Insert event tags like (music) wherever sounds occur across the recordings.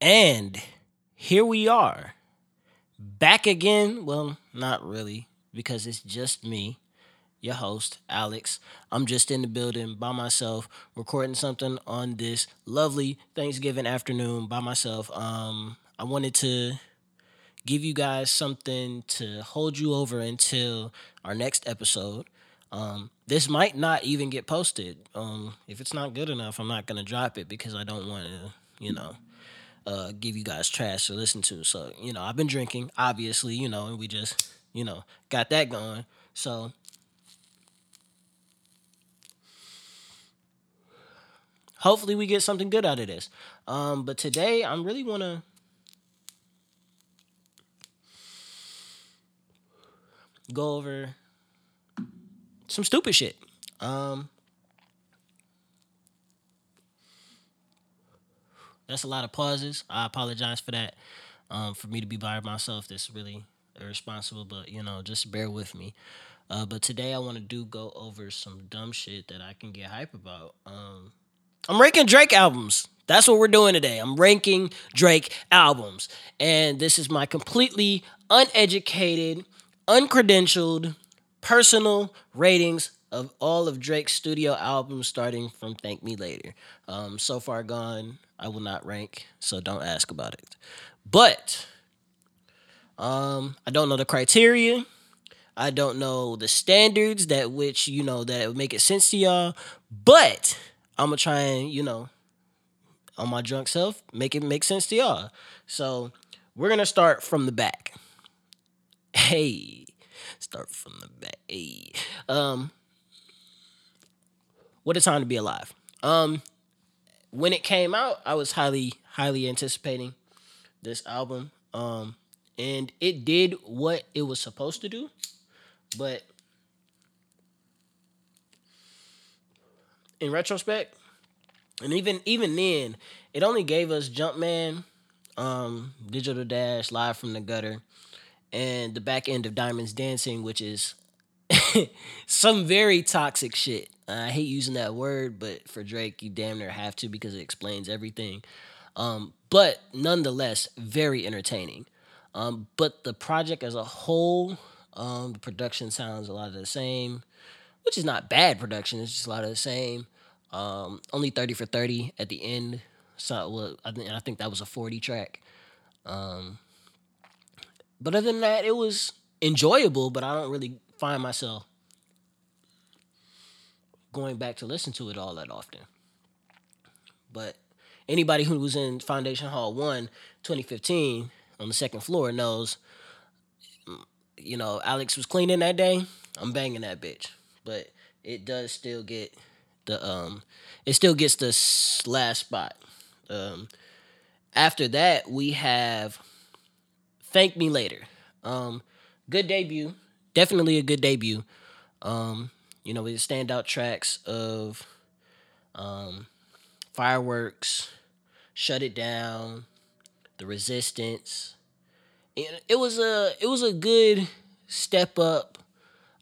And here we are. Back again. Well, not really, because it's just me, your host, Alex. I'm just in the building by myself, recording something on this lovely Thanksgiving afternoon by myself. Um, I wanted to give you guys something to hold you over until our next episode. Um, this might not even get posted. Um, if it's not good enough, I'm not gonna drop it because I don't want to, you know, uh, give you guys trash to listen to. So, you know, I've been drinking, obviously, you know, and we just, you know, got that going. So, hopefully, we get something good out of this. Um, but today, I'm really want to. Go over some stupid shit. Um, that's a lot of pauses. I apologize for that. Um, for me to be by myself, that's really irresponsible. But you know, just bear with me. Uh, but today I want to do go over some dumb shit that I can get hype about. Um, I'm ranking Drake albums. That's what we're doing today. I'm ranking Drake albums, and this is my completely uneducated, uncredentialed personal ratings of all of Drake's studio albums starting from Thank Me Later. Um, so far gone, I will not rank, so don't ask about it. But um, I don't know the criteria. I don't know the standards that which, you know, that would make it sense to y'all. But I'm gonna try and, you know, on my drunk self, make it make sense to y'all. So we're gonna start from the back. Hey, start from the back. Hey. Um, what a time to be alive. Um, when it came out, I was highly, highly anticipating this album. Um, and it did what it was supposed to do, but in retrospect, and even even then, it only gave us Jumpman, um, Digital Dash, Live from the Gutter, and the back end of Diamonds Dancing, which is (laughs) some very toxic shit. I hate using that word, but for Drake, you damn near have to because it explains everything. Um, but nonetheless, very entertaining. Um, but the project as a whole, um, the production sounds a lot of the same, which is not bad production. It's just a lot of the same. Um, only thirty for thirty at the end. So well, I think I think that was a forty track. Um, but other than that, it was enjoyable. But I don't really find myself going back to listen to it all that often. But anybody who was in Foundation Hall 1 2015 on the second floor knows you know, Alex was cleaning that day. I'm banging that bitch. But it does still get the um it still gets the last spot. Um after that we have Thank Me Later. Um good debut. Definitely a good debut. Um you know, with the standout tracks of um, Fireworks, Shut It Down, The Resistance. It, it was a it was a good step up.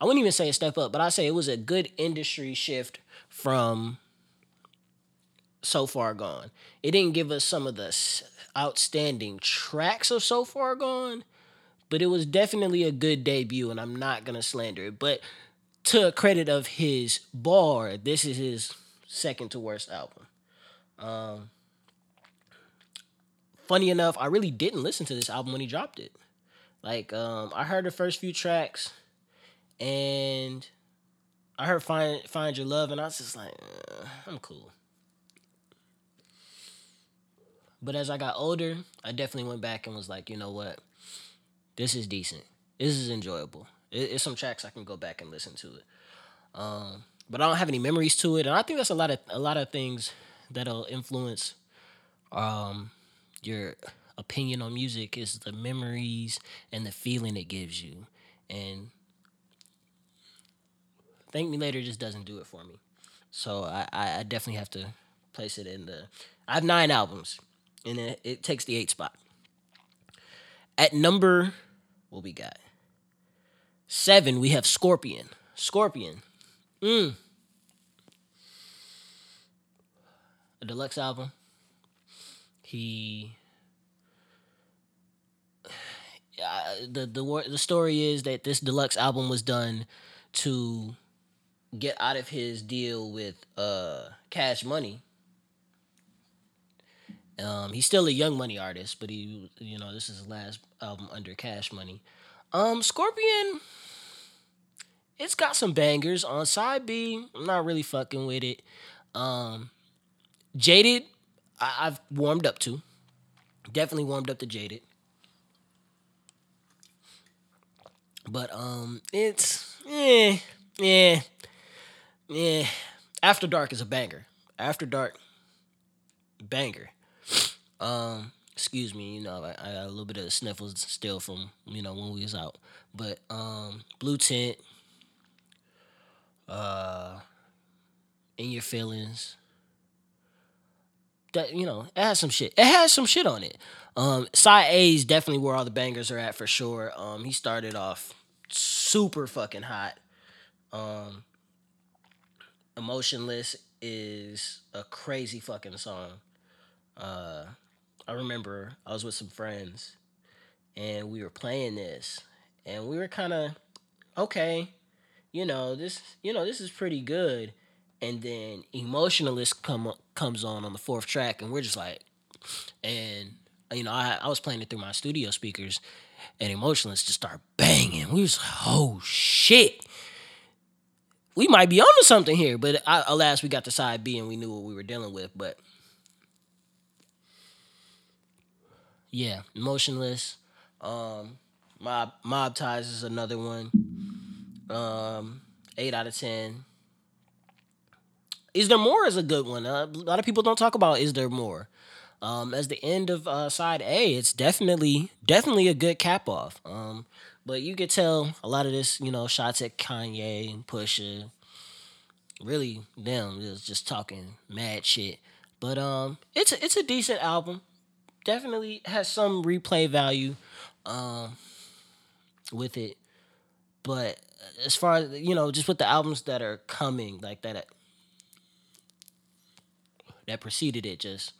I wouldn't even say a step up, but I say it was a good industry shift from so far gone. It didn't give us some of the outstanding tracks of so far gone, but it was definitely a good debut, and I'm not gonna slander it. But to credit of his bar, this is his second to worst album. Um, funny enough, I really didn't listen to this album when he dropped it. Like, um, I heard the first few tracks, and I heard "Find Find Your Love," and I was just like, uh, I'm cool. But as I got older, I definitely went back and was like, you know what, this is decent. This is enjoyable. It, it's some tracks I can go back and listen to it. Um, but I don't have any memories to it, and I think that's a lot of a lot of things that'll influence um, your opinion on music is the memories and the feeling it gives you. And Thank Me Later just doesn't do it for me. So I, I definitely have to place it in the. I have nine albums, and it, it takes the eight spot. At number, what we got? Seven, we have Scorpion. Scorpion. Mmm. A deluxe album. He. Uh, the the the story is that this deluxe album was done to get out of his deal with uh Cash Money. Um, he's still a Young Money artist, but he you know this is his last album under Cash Money. Um, Scorpion, it's got some bangers on side B. I'm not really fucking with it. Um, Jaded, I- I've warmed up to. Definitely warmed up to Jaded. But um, it's eh, yeah, yeah. After Dark is a banger. After Dark, banger. Um, excuse me, you know, I, I got a little bit of sniffles still from you know when we was out. But um, Blue Tint, uh, in your feelings. That you know, it has some shit. It has some shit on it. Um, side A is definitely where all the bangers are at for sure. Um, he started off super fucking hot. Um, Emotionless is a crazy fucking song. Uh, I remember I was with some friends and we were playing this and we were kind of okay, you know, this you know, this is pretty good. And then Emotionless come comes on on the fourth track and we're just like and you know, I, I was playing it through my studio speakers and Emotionless just start banging. We was like, oh shit. We might be onto something here, but I, alas, we got the side B and we knew what we were dealing with. But yeah, emotionless. Um, mob mob ties is another one. Um, eight out of ten. Is there more? Is a good one. Uh, a lot of people don't talk about. Is there more? Um, as the end of uh, side A, it's definitely definitely a good cap off. Um, but you could tell a lot of this, you know, shots at Kanye and Pusha. Really, them just talking mad shit. But um, it's a, it's a decent album. Definitely has some replay value, um, with it. But as far as you know, just with the albums that are coming, like that, that preceded it, just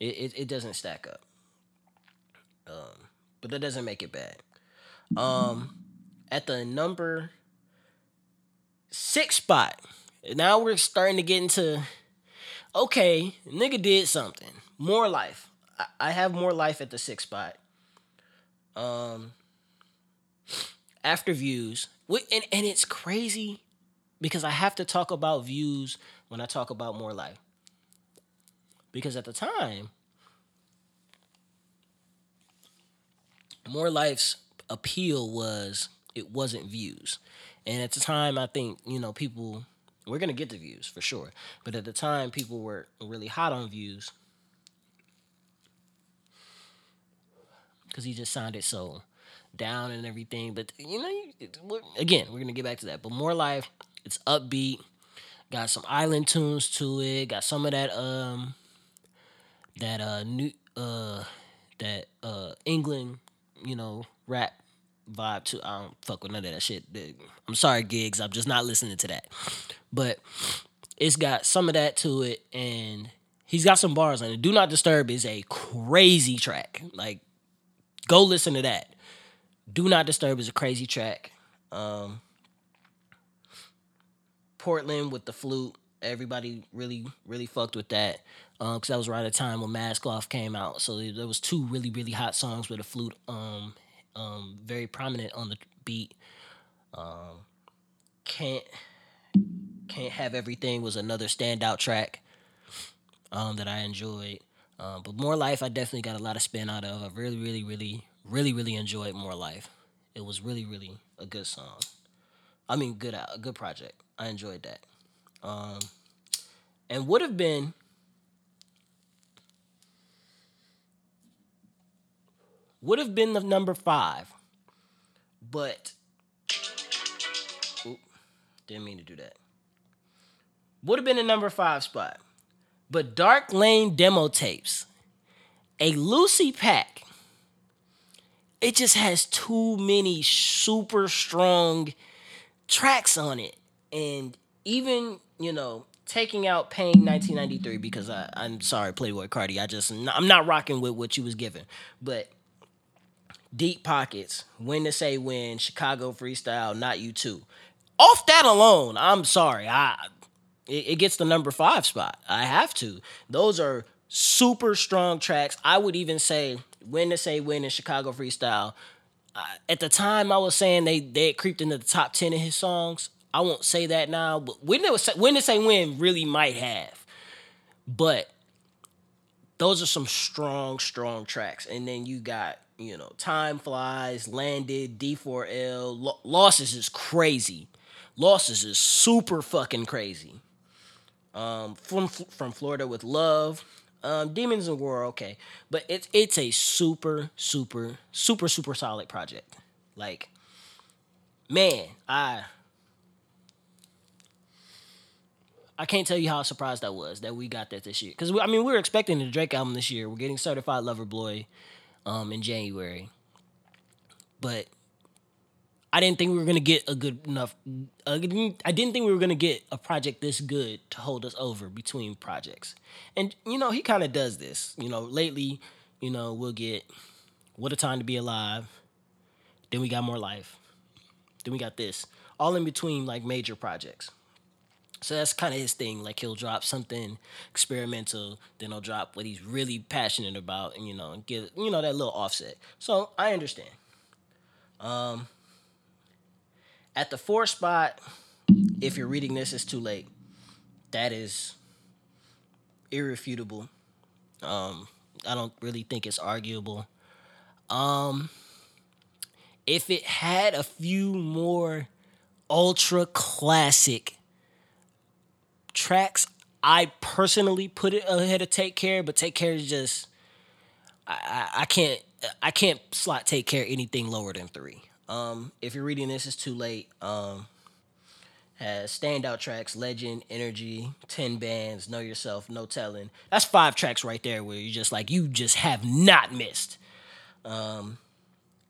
it, it, it doesn't stack up. Um, but that doesn't make it bad. Um, at the number six spot, now we're starting to get into okay, nigga did something. More life. I, have more life at the six spot. Um, after views, and and it's crazy because I have to talk about views when I talk about more life. Because at the time, more life's appeal was it wasn't views. And at the time, I think, you know, people, we're to get the views for sure. But at the time, people were really hot on views because he just sounded so down and everything. But, you know, again, we're to get back to that. But More Life, it's upbeat, got some island tunes to it, got some of that, um, that, uh, new, uh, that, uh, England, you know, rap vibe too. I don't fuck with none of that shit. I'm sorry, Giggs. I'm just not listening to that. But it's got some of that to it, and he's got some bars on it. Do Not Disturb is a crazy track. Like, go listen to that. Do Not Disturb is a crazy track. Um, Portland with the flute. Everybody really, really fucked with that because um, that was right at the time when Mask Off came out. So there was two really, really hot songs with a flute um, um, very prominent on the beat. Um, can't can't have everything was another standout track um, that I enjoyed. Um, but more life, I definitely got a lot of spin out of. I really, really, really, really, really enjoyed more life. It was really, really a good song. I mean, good a good project. I enjoyed that. Um, and would have been would have been the number five, but didn't mean to do that. Would have been the number five spot, but Dark Lane demo tapes, a Lucy pack. It just has too many super strong tracks on it, and even you know taking out Pain 1993 because I, I'm sorry, Playboi Carti. I just I'm not rocking with what you was given, but Deep Pockets, When to Say When, Chicago Freestyle, Not You Too. Off that alone, I'm sorry. I it, it gets the number five spot. I have to. Those are super strong tracks. I would even say When to Say When in Chicago Freestyle. Uh, at the time, I was saying they they creeped into the top ten of his songs. I won't say that now, but when it was when to say when really might have. But those are some strong, strong tracks. And then you got, you know, Time Flies, Landed, D4L. Losses is crazy. Losses is super fucking crazy. Um, from from Florida with Love. Um, Demons in War, okay. But it's it's a super, super, super, super solid project. Like, man, I I can't tell you how surprised I was that we got that this year. Because I mean, we were expecting the Drake album this year. We're getting Certified Lover Boy um, in January, but I didn't think we were gonna get a good enough. Uh, I didn't think we were gonna get a project this good to hold us over between projects. And you know, he kind of does this. You know, lately, you know, we'll get "What a Time to Be Alive," then we got "More Life," then we got this, all in between like major projects. So that's kind of his thing. Like he'll drop something experimental, then he'll drop what he's really passionate about, and you know, give you know that little offset. So I understand. Um, at the four spot, if you're reading this, it's too late. That is irrefutable. Um, I don't really think it's arguable. Um, if it had a few more ultra classic tracks I personally put it ahead of Take Care, but Take Care is just I, I, I can't I can't slot Take Care anything lower than three. Um, if you're reading this, it's too late. Um, has standout tracks, Legend, Energy, Ten Bands, Know Yourself, No Telling. That's five tracks right there where you just like you just have not missed. Um,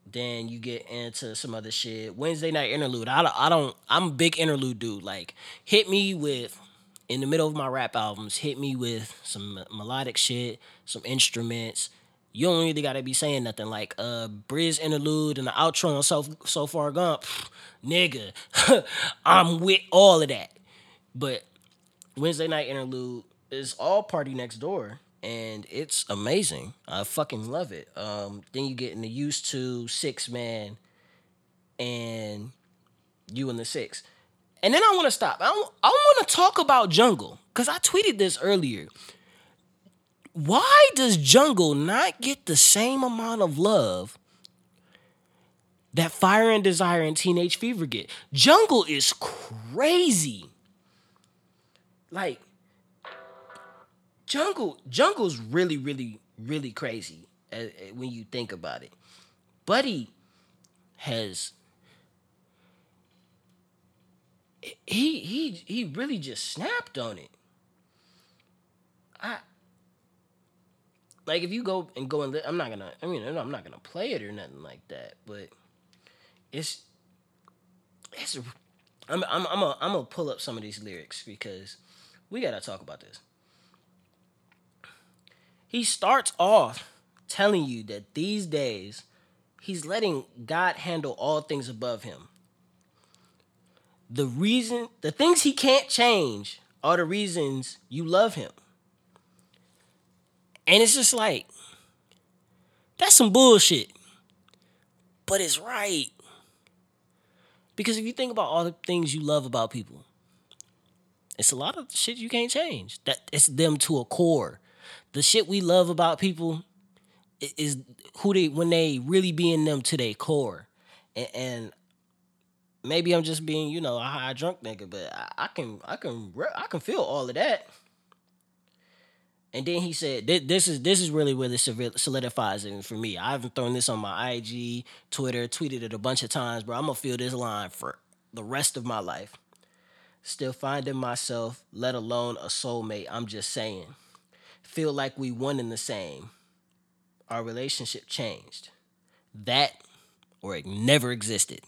then you get into some other shit. Wednesday night interlude. I, I don't. I'm a big interlude dude. Like hit me with in the middle of my rap albums, hit me with some melodic shit, some instruments. You don't really gotta be saying nothing like uh Bria's interlude and the outro on so so far gone, pff, nigga. (laughs) I'm with all of that. But Wednesday night interlude is all PARTYNEXTDOOR, and it's amazing. I fucking love it. Um, then you get in the used to six man and you and the six. And then I want to stop. I, I want to talk about Jungle because I tweeted this earlier. Why does Jungle not get the same amount of love that Fire and Desire and Teenage Fever get? Jungle is crazy. Like Jungle, Jungle's really, really, really crazy uh, uh, when you think about it. Buddy has he he he really just snapped on it. I like if you go and go and li- I'm not gonna. I mean, I'm not gonna play it or nothing like that. But it's it's. I'm I'm I'm a, I'm gonna pull up some of these lyrics because we gotta talk about this. He starts off telling you that these days he's letting God handle all things above him the reason, the things he can't change are the reasons you love him. And it's just like, that's some bullshit. But it's right. Because if you think about all the things you love about people, it's a lot of shit you can't change. That it's them to a core. The shit we love about people is who they when they really be in them to their core. And, and maybe I'm just being, you know, a high drunk nigga, but I, I can, I can, I can feel all of that. And then he said, "This is this is really where this solidifies it for me. I haven't thrown this on my IG, Twitter, tweeted it a bunch of times, bro. I'm gonna feel this line for the rest of my life. Still finding myself, let alone a soulmate. I'm just saying, feel like we one in the same. Our relationship changed. That, or it never existed."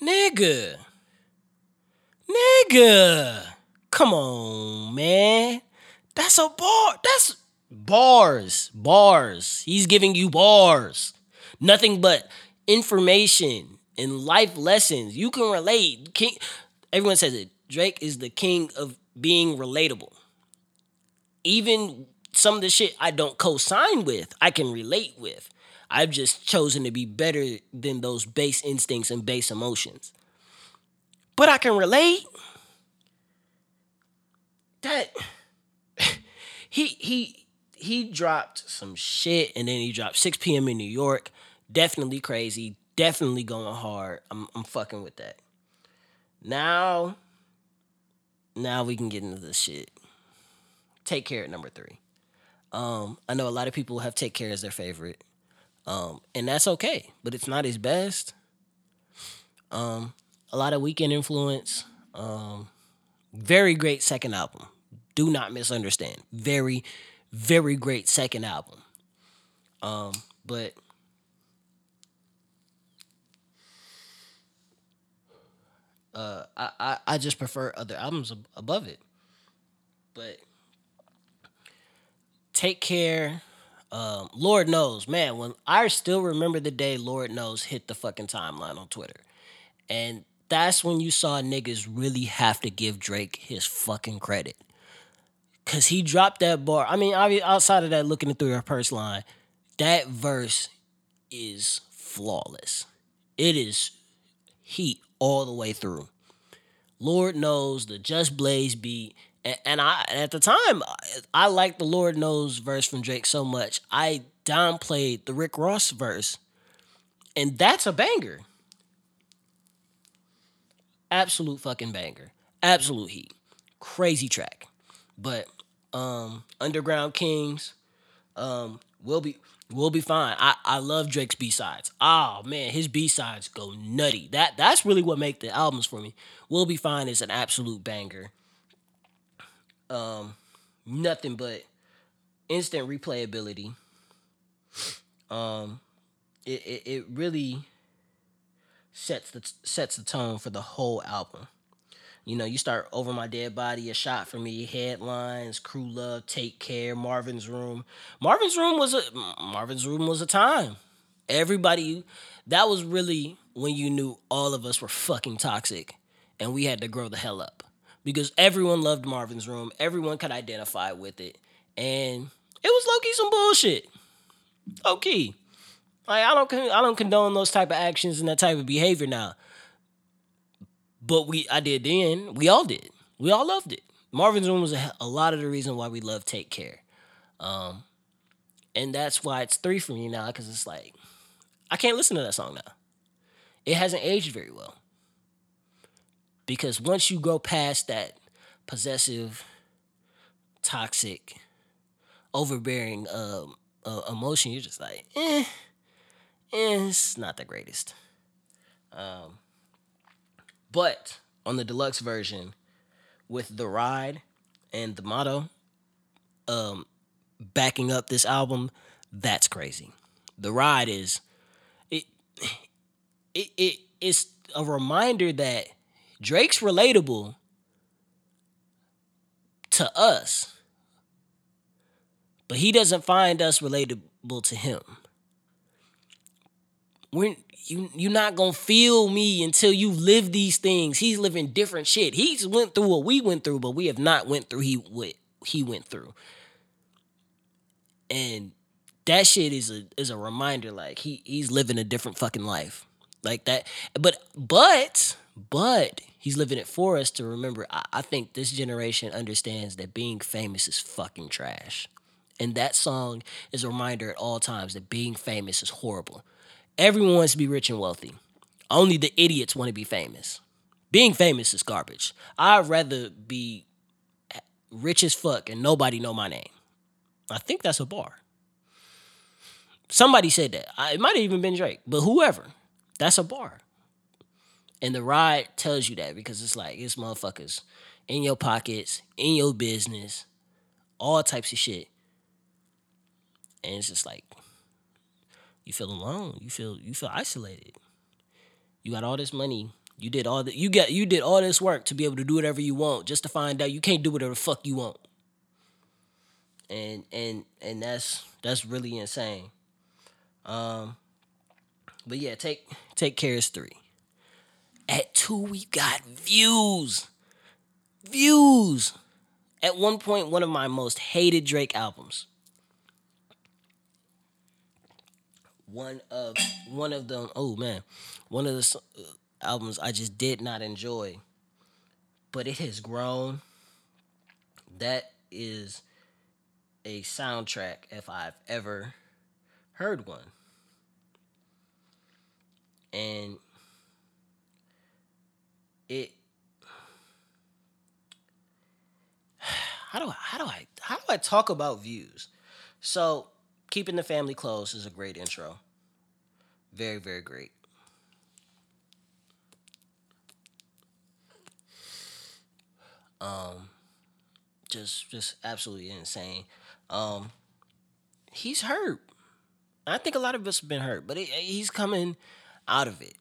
Nigga. Nigga. Come on, man. That's a bar. That's bars. Bars. He's giving you bars. Nothing but information and life lessons. You can relate. King, everyone says it. Drake is the king of being relatable. Even some of the shit I don't co-sign with, I can relate with. I've just chosen to be better than those base instincts and base emotions. But I can relate. That he he he dropped some shit and then he dropped 6 p.m. in New York. Definitely crazy. Definitely going hard. I'm I'm fucking with that. Now now we can get into the shit. Take care at number three. Um, I know a lot of people have Take Care as their favorite. Um, and that's okay, but it's not his best. Um, a lot of Weeknd influence. Um, very great second album. Do not misunderstand. Very, very great second album. Um, but uh, I, I I just prefer other albums ab- above it. But take care. Um, Lord knows, man. When I still remember the day Lord knows hit the fucking timeline on Twitter, and that's when you saw niggas really have to give Drake his fucking credit. Cause he dropped that bar. I mean, outside of that, looking through your purse line, that verse is flawless. It is heat all the way through. Lord knows the Just Blaze beat, and, and I at the time I liked the Lord knows verse from Drake so much I downplayed the Rick Ross verse, and that's a banger. Absolute fucking banger. Absolute heat. Crazy track. But um Underground Kings um will be we'll be fine. I, I love Drake's B sides. Oh man, his B sides go nutty. That that's really what make the albums for me. We'll be fine is an absolute banger. Um, nothing but instant replayability. Um, it, it it really sets the sets the tone for the whole album. You know, you start over my dead body, a shot for me, headlines, crew love, take care, Marvin's room. Marvin's room was a Marvin's room was a time. Everybody, that was really when you knew all of us were fucking toxic, and we had to grow the hell up because everyone loved Marvin's room, everyone could identify with it, and it was low key some bullshit. Low key. Like I don't I don't condone those type of actions and that type of behavior now. But we I did then. We all did. We all loved it. Marvin's Room was a, a lot of the reason why we love Take Care. Um, and that's why it's three for me now because it's like I can't listen to that song now. It hasn't aged very well. Because once you go past that possessive, toxic, overbearing um, uh, emotion, you're just like, eh, eh, it's not the greatest. Um, but on the deluxe version, with the ride and the motto, um, backing up this album, that's crazy. The ride is it it it is a reminder that Drake's relatable to us, but he doesn't find us relatable to him. You you're not gonna feel me until you live these things. He's living different shit. He's went through what we went through, but we have not went through he what he went through. And that shit is a is a reminder like he he's living a different fucking life. Like that. But but but he's living it for us to remember. I, I think this generation understands that being famous is fucking trash. And that song is a reminder at all times that being famous is horrible. Everyone wants to be rich and wealthy. Only the idiots want to be famous. Being famous is garbage. I'd rather be rich as fuck and nobody know my name. I think that's a bar. Somebody said that. It might have even been Drake, but whoever. That's a bar. And the ride tells you that because it's like it's motherfuckers in your pockets, in your business, all types of shit. And it's just like you feel alone. You feel you feel isolated. You got all this money. You did all that you get you did all this work to be able to do whatever you want just to find out you can't do whatever the fuck you want. And and and that's that's really insane. Um But yeah, take take care is three. At two, we got views. Views. At one point, one of my most hated Drake albums. One of one of them. Oh man, one of the uh, albums I just did not enjoy, but it has grown. That is a soundtrack if I've ever heard one. And it (sighs) how do I how do I how do I talk about views? So keeping the family close is a great intro. Very, very great. Um just just absolutely insane. Um he's hurt. I think a lot of us have been hurt, but he, he's coming out of it.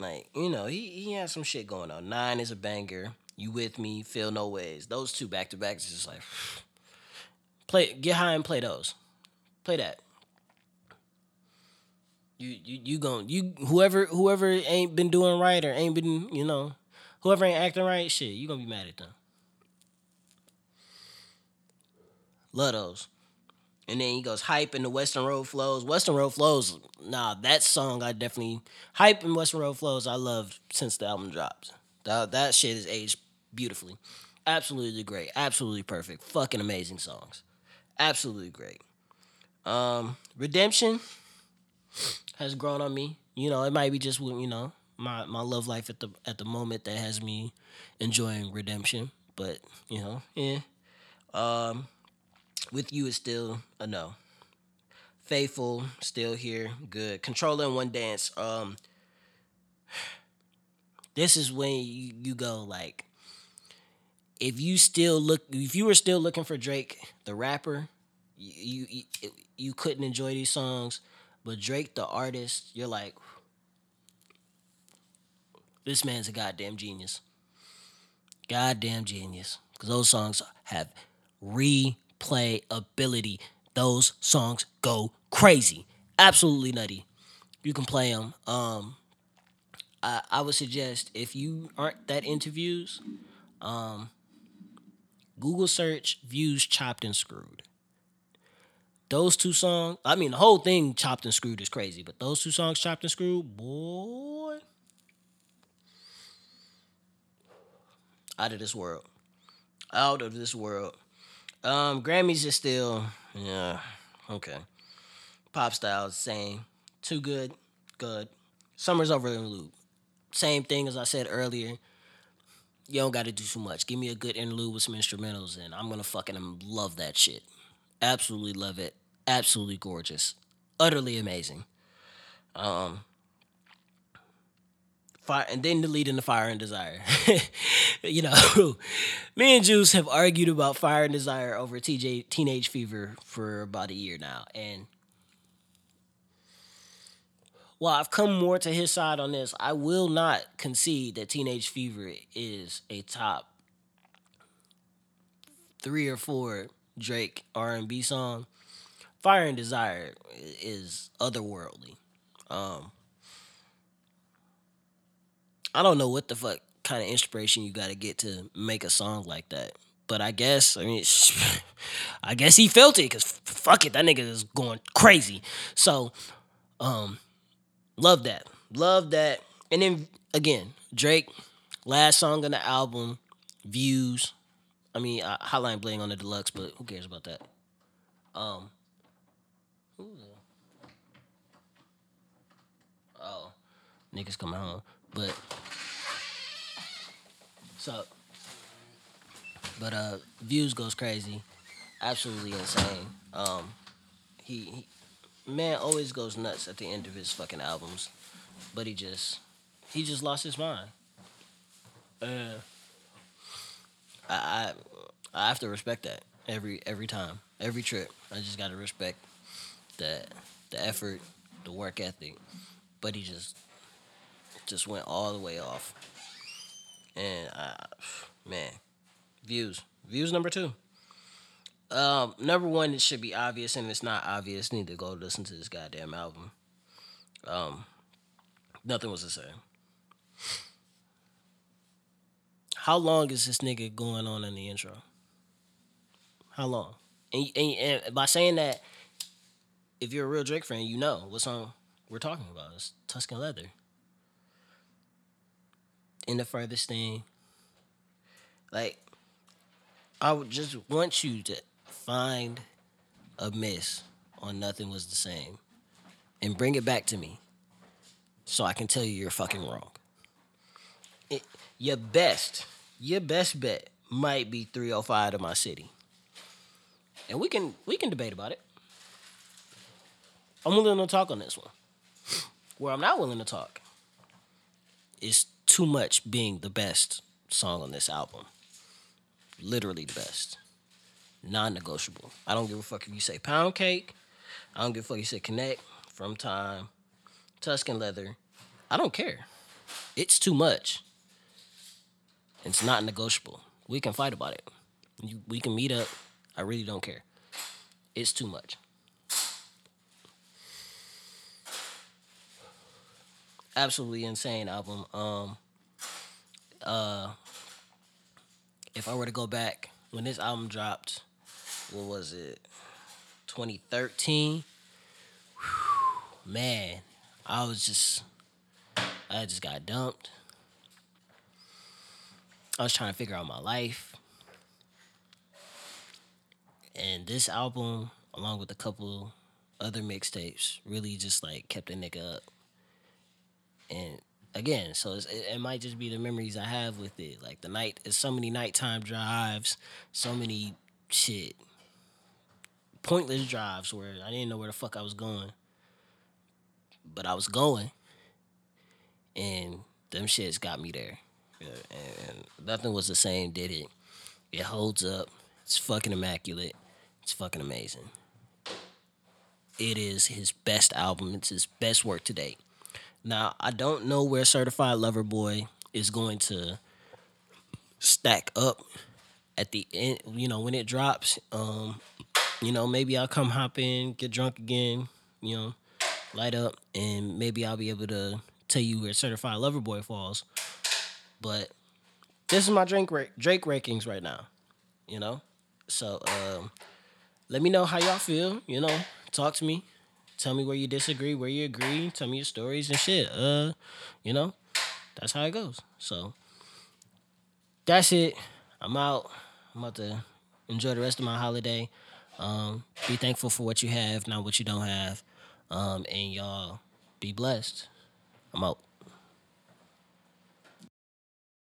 Like, you know, he, he has some shit going on. Nine is a banger. You with me? Feel no ways. Those two back to back is just like (sighs) play get high and play those. Play that. You you you gon' you whoever whoever ain't been doing right or ain't been, you know, whoever ain't acting right, shit, you gonna be mad at them. Love those. And then he goes hype and the Weston Road flows. Weston Road flows. Nah, that song I definitely hype and Weston Road flows. I loved since the album dropped. That that shit is aged beautifully. Absolutely great. Absolutely perfect. Fucking amazing songs. Absolutely great. Um, Redemption has grown on me. You know, it might be just you know my my love life at the at the moment that has me enjoying Redemption. But you know, yeah. Um, with you is still a no. Faithful, still here, good. Controlla in one dance. Um, this is when you, you go like, if you still look, if you were still looking for Drake, the rapper, you you, you couldn't enjoy these songs, but Drake, the artist, you're like, this man's a goddamn genius. Goddamn genius. Because those songs have replayability. Those songs go crazy. Absolutely nutty. You can play them. Um, I, I would suggest if you aren't that into views, um, Google search views chopped and screwed. Those two songs, I mean, the whole thing chopped and screwed is crazy, but those two songs, chopped and screwed, boy, out of this world. Out of this world. Um, Grammys is still, yeah, okay. Pop style, same. Too good, good. Summer's over in loop. Same thing as I said earlier. You don't got to do too much. Give me a good interlude with some instrumentals, and I'm gonna fucking love that shit. Absolutely love it. Absolutely gorgeous. Utterly amazing. Um, fire, and then the lead in the Fire and Desire. (laughs) you know, (laughs) me and Juice have argued about Fire and Desire over TJ Teenage Fever for about a year now, and while I've come more to his side on this, I will not concede that Teenage Fever is a top three or four Drake R and B song. Fire and Desire is otherworldly. Um, I don't know what the fuck kind of inspiration you got to get to make a song like that. But I guess I mean, (laughs) I guess he felt it because fuck it, that nigga is going crazy. So, um, love that, love that. And then again, Drake, last song on the album, views. I mean, Hotline Bling on the deluxe, but who cares about that? Um, the- oh, niggas coming home, but so, but uh, views goes crazy, absolutely insane. Um, he, he man always goes nuts at the end of his fucking albums, but he just he just lost his mind. Uh, I, I I have to respect that every every time, every trip. I just gotta respect that the effort, the work ethic. But he just just went all the way off. And I, man, views, views number two. Um, number one, it should be obvious, and if it's not obvious. Need to go listen to this goddamn album. Um, Nothing was the same. How long is this nigga going on in the intro? How long? And, and, and by saying that, if you're a real Drake fan, you know what song we're talking about. It's Tuscan Leather. In the furthest thing. Like, I would just want you to find a miss on Nothing Was the Same and bring it back to me so I can tell you you're fucking wrong. It, your best, your best bet might be 305 to my city. And we can we can debate about it. I'm willing to talk on this one. Where I'm not willing to talk is too much being the best song on this album. Literally the best. Non-negotiable. I don't give a fuck if you say pound cake. I don't give a fuck if you say connect from time, Tuscan leather. I don't care. It's too much. It's not negotiable. We can fight about it. We can meet up. I really don't care. It's too much. Absolutely insane album. Um uh if I were to go back when this album dropped, what was it? 2013. man, I was just I just got dumped. I was trying to figure out my life. And this album, along with a couple other mixtapes, really just like kept a nigga up. And again, so it, it might just be the memories I have with it. Like the night, it's so many nighttime drives, so many shit, pointless drives where I didn't know where the fuck I was going, but I was going, and them shits got me there. Yeah, and nothing was the same. Did it? It holds up. It's fucking immaculate. It's fucking amazing. It is his best album. It's his best work to date. Now, I don't know where Certified Lover Boy is going to stack up at the end, you know, when it drops. Um, you know, maybe I'll come hop in, get drunk again, you know, light up, and maybe I'll be able to tell you where Certified Lover Boy falls. But this is my Drake Drake rankings right now, you know. So um, let me know how y'all feel. You know, talk to me. Tell me where you disagree, where you agree. Tell me your stories and shit. Uh, you know, that's how it goes. So that's it. I'm out. I'm about to enjoy the rest of my holiday. Um, be thankful for what you have, not what you don't have. Um, and y'all be blessed. I'm out.